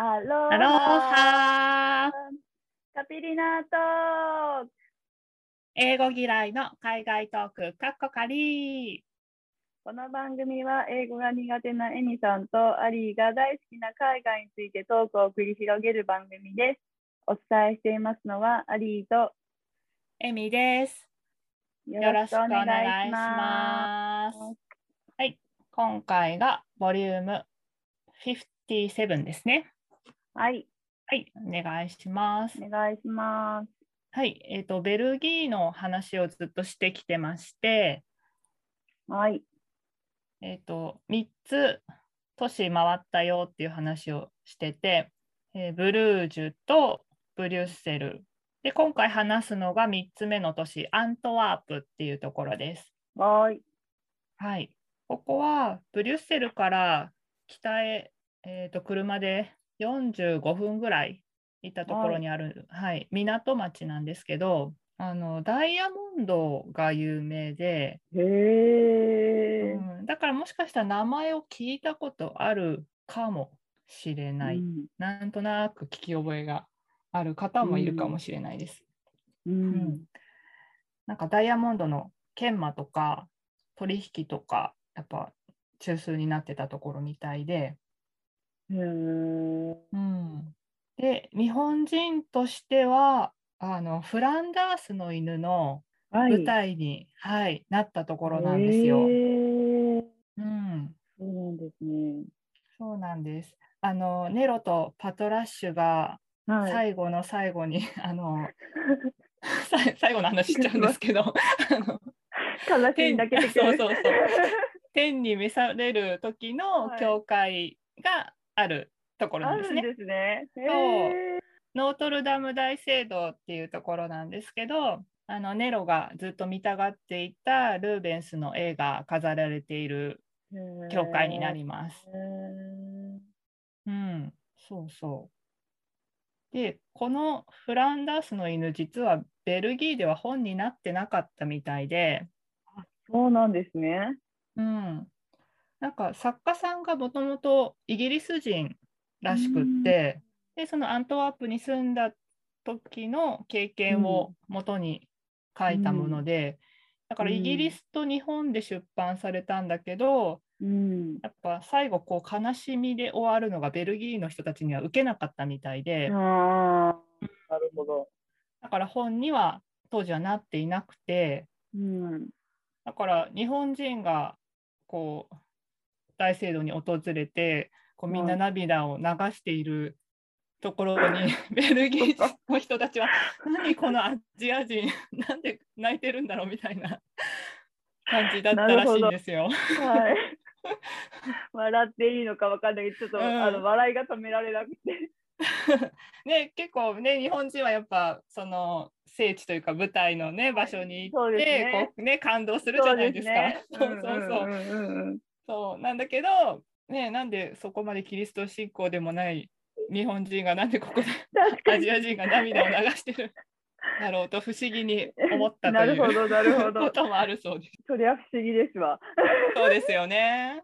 アロアロハカピリナトーク英語嫌いの海外トーク、カッコカリこの番組は英語が苦手なエミさんとアリーが大好きな海外についてトークを繰り広げる番組です。お伝えしていますのはアリーとエミです。よよろしくお願いしまます。はい、今回がボリューム57ですね。す。はい、はい、お願いします。お願いします。はい、えっ、と、ベルギーの話をずっとしてきてまして、はい、えっ、と、3つ都市回ったよっていう話をしてて、えーブルージュとブリュッセル。で、今回話すのが3つ目の都市、アントワープっていうところです。はい、はい。ここはブリュッセルから北へ、えーと車で45分ぐらい行ったところにある、はい港町なんですけど、あのダイヤモンドが有名で、へえ、うんだからもしかしたら名前を聞いたことあるかもしれない、うん。なんとなく聞き覚えがある方もいるかもしれないです。ううんん、なんかダイヤモンドの研磨とか取引とかやっぱ中枢になってたところみたいで、うん、で日本人としてはあのフランダースの犬のはい、舞台に、はいなったところなんですよ。うん、そうなんですね。そうなんです。あのネロとパトラッシュがはい。最後の最後に、あの さ最後の話しちゃうんですけど 悲しいんだけでそうそうそう天に召される時のはい教会があるところなあんですね。るんですね。へそうえノートルダム大聖堂っていうところなんですけどあのネロがずっと見たがっていたルーベンスの絵が飾られている教会になります。うん、そうそう。でこのフランダースの犬実はベルギーでは本になってなかったみたいで、そうなんですね。うん、なんか作家さんがもともとイギリス人らしくって、でそのアントワープに住んだ時の経験をもとに書いたもので、だからイギリスと日本で出版されたんだけど、うん。やっぱ最後こう悲しみで終わるのがベルギーの人たちには受けなかったみたいで、なるほど。だから本には当時はなっていなくて、うん。だから日本人がこう大聖堂に訪れてこうみんなはい涙を流しているところに ベルギーの人たちは何このアジア人なんで泣いてるんだろうみたいな感じだったらしいんですよ。はい。笑っていいのかわかんないけど、ちょっと、うんあの笑いが止められなくて。ね結構ね日本人はやっぱその聖地というか舞台のね場所に行って、ねこうね感動するじゃないですか。そうそうそう。そうなんだけど、ね、なんでそこまでキリスト信仰でもない日本人がなんでここで。アジア人が涙を流してるだろうと不思議に思ったというなるほど、なるほこど。ともあるそうです。そりゃ不思議ですわ。そうですよね。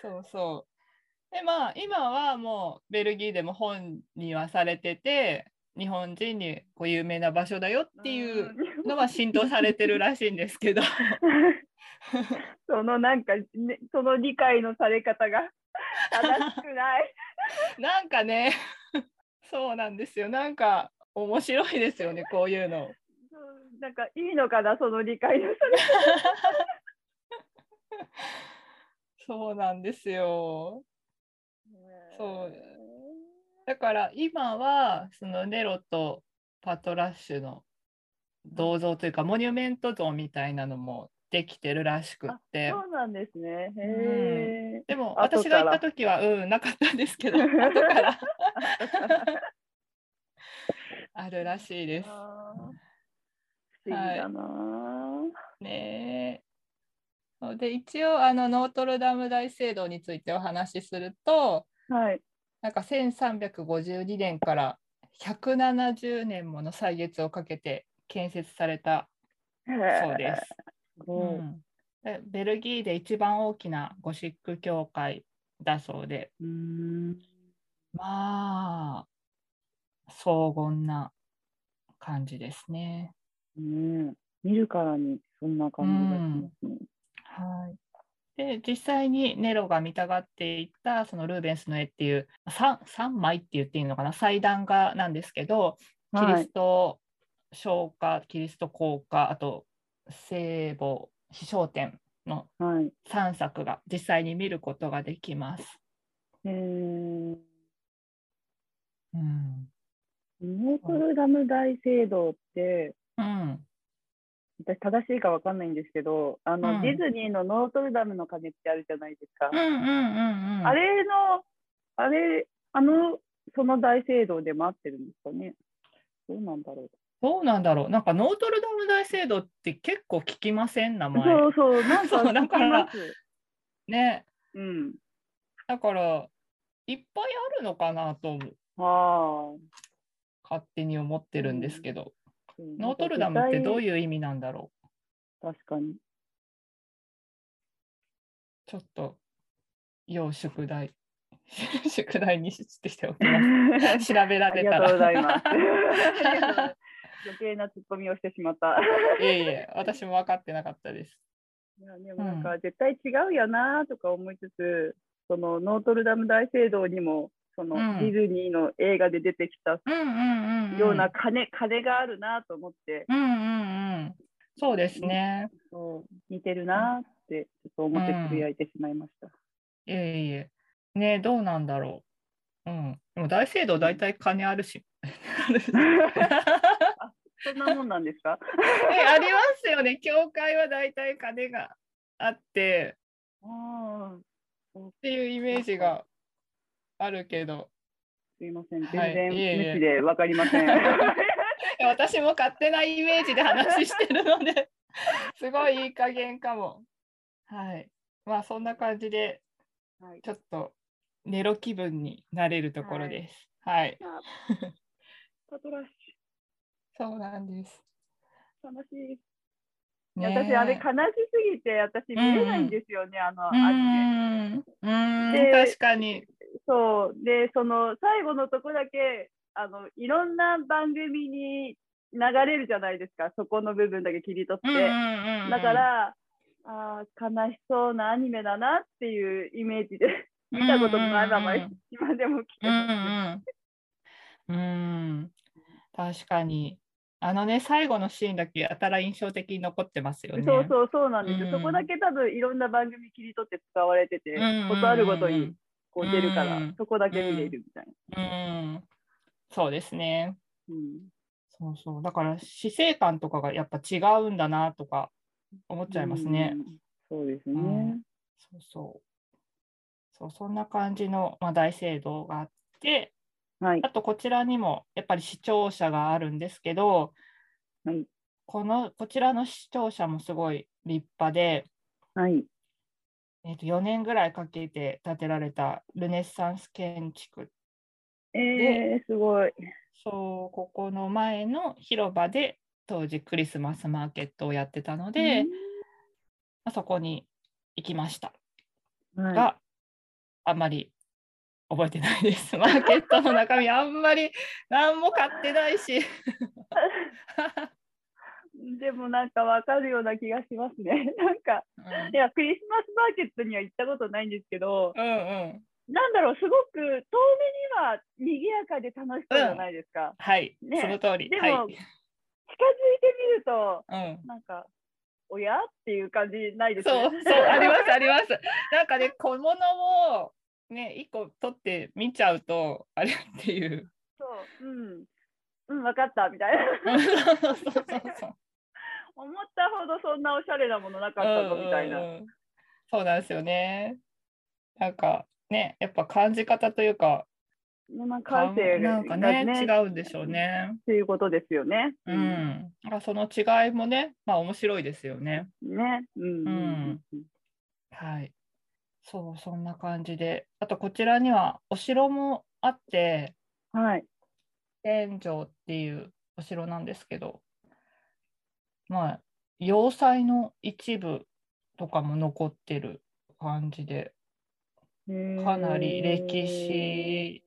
そうそう。でまあ今はもうベルギーでも本にはされてて日本人にこう有名な場所だよっていううんのは浸透されてるらしいんですけど。そのなんか、ね、その理解のされ方が 正しくない。なんかね、そうなんですよ。なんか面白いですよね、こういうの。なんかいいのかな、その理解のされそうなんですよ。方。そうだから今はそのネロとパトラッシュの銅像というかモニュメント像みたいなのもできてるらしくって。そうなんですね。へえ。でも私が行った時はうんなかったんですけど 後から あるらしいです。あー不思議だな、ねで一応あのノートルダム大聖堂についてお話しするとはい。なんか1352年から170年もの歳月をかけて建設されたそうです。す。ううんベルギーで一番大きなゴシック教会だそうで、うーん。まあ、荘厳な感じですね。ねえ見るからにそんな感じがしますね。はい。で、実際にネロが見たがっていたそのルーベンスの絵っていう 3, 3枚って言っていいのかな？祭壇画なんですけど、キリスト昇華、キリスト降下、あと聖母、飛翔天のはい。3作が実際に見ることができます。えー、うん。ノートルダム大聖堂って、うん。私正しいかわかんないんですけど、あの、うんディズニーのノートルダムの鐘ってあるじゃないですか。うんうんうんうん。あれの、あれ、あの、その大聖堂でも合ってるんですかね。どうなんだろう。どうなんだろう。なんかノートルダム大聖堂って結構聞きません？名前。そうそう、なんかだから。ね。うん。だから、いっぱいあるのかなとは勝手に思ってるんですけど、あ。ノートルダムってどうういう意味なんだろ確かに。う。ちょっと、要宿題。宿題にしてしておきます。調べられたら。ありがとうございます。余計なツッコミをしてしまった。いえいえ、私も分かってなかったです。いやでもなんか絶対違うよなとか思いつつ、そのノートルダム大聖堂にもそのうんディズニーの映画で出てきたうんうんうん、ような鐘,、鐘があるなと思って、うんうんうん。そうですね。そう似てるなってちょっと思ってつぶやいてしまいました。いえいえ。ねどうなんだろう。うん。でも大聖堂大体金あるし。そんなもんなんですか？えありますよね。教会は大体金があってっていうイメージがあるけど。すいません、はい全然無知でわかりません。私も勝手なイメージで話してるので、すごいいい加減かも。はい。まあそんな感じで、はいちょっとネロ気分になれるところです。はい。あパトラッシそうなんです。ュ、楽しい。私、あれ悲しすぎて、私見れないんですよね、あのうアニメ。で確かに。そう。で、その最後のとこだけ、あの、いろんな番組に流れるじゃないですか、そこの部分だけ切り取って。うんうんうんうんだか、ら、あー悲しそうなアニメだなっていうイメージで、見たことのないままうんうんうん今でも来てうんます。うん。うん。確かに。あのね、最後のシーンだけやたら印象的に残ってますよね。そうそうそうなんですよ、うんそこだけ多分いろんな番組切り取って使われてて、うんうんうんことあるごとにこう出るから、うんそこだけ見れるみたいな。うん。そうですね。うんそうそう。だから、死生観とかがやっぱ違うんだなとか思っちゃいますね。うんそうですね。うんそうそう。そう、そんな感じの、まあ、大聖堂があって、はいあ。とこちらにもやっぱり視聴者があるんですけど、はい。このこちらの視聴者もすごい立派で、はい。えー、と4年ぐらいかけて建てられたルネッサンス建築。えー、すごい。そう、ここの前の広場で当時クリスマスマーケットをやってたので、まあそこに行きましたうんはい、が、あんまり覚えてないです。マーケットの中身あんまり何も買ってないし。でもなんかわかるような気がしますね。なんか、うんいや、クリスマスマーケットには行ったことないんですけど、うんうん。なんだろう、すごく遠目には賑やかで楽しそうじゃないですか。はい、ねその通り。でもはい。近づいてみると、うんなんか、おや？っていう感じないですそう、ね。そう、あります、あります。なんかね、小物をね、一個取って見ちゃうと、あれっていう。そう、うん。うん、分かった、みたいな。うんそうそうそうそう。思ったほどそんなおしゃれなものなかったぞ、みたいな。うんうんうんそうなんですよね。なんかね、やっぱ感じ方というか、まあ、感性がなんかね、違うんでしょうね。っていうことですよね。う。ん。なんかその違いもね、まあ面白いですよね。ね。うん。うんはい。そう、そんな感じで。あと、こちらにはお城もあって、はい。天城っていうお城なんですけど、まあ、要塞の一部とかも残ってる感じで、かなり歴史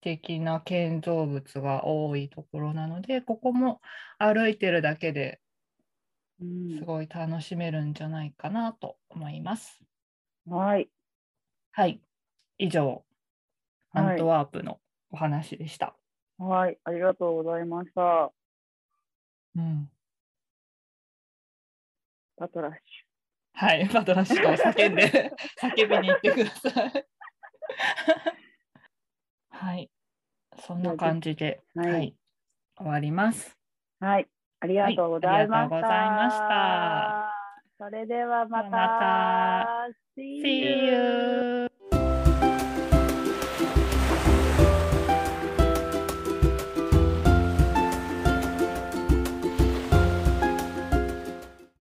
的な建造物が多いところなので、ここも歩いてるだけでうんすごい楽しめるんじゃないかなと思います。はい。はい、以上、はいアントワープのお話でした。はい。ありがとうございました。うん、パトラッシはい、パトラッシュと叫んで 叫びに行ってください。はい、そんな感じで、はいはい、終わります。ュ。はい。ありがとうございました。はいありがとうございましたそれではまた。また See you!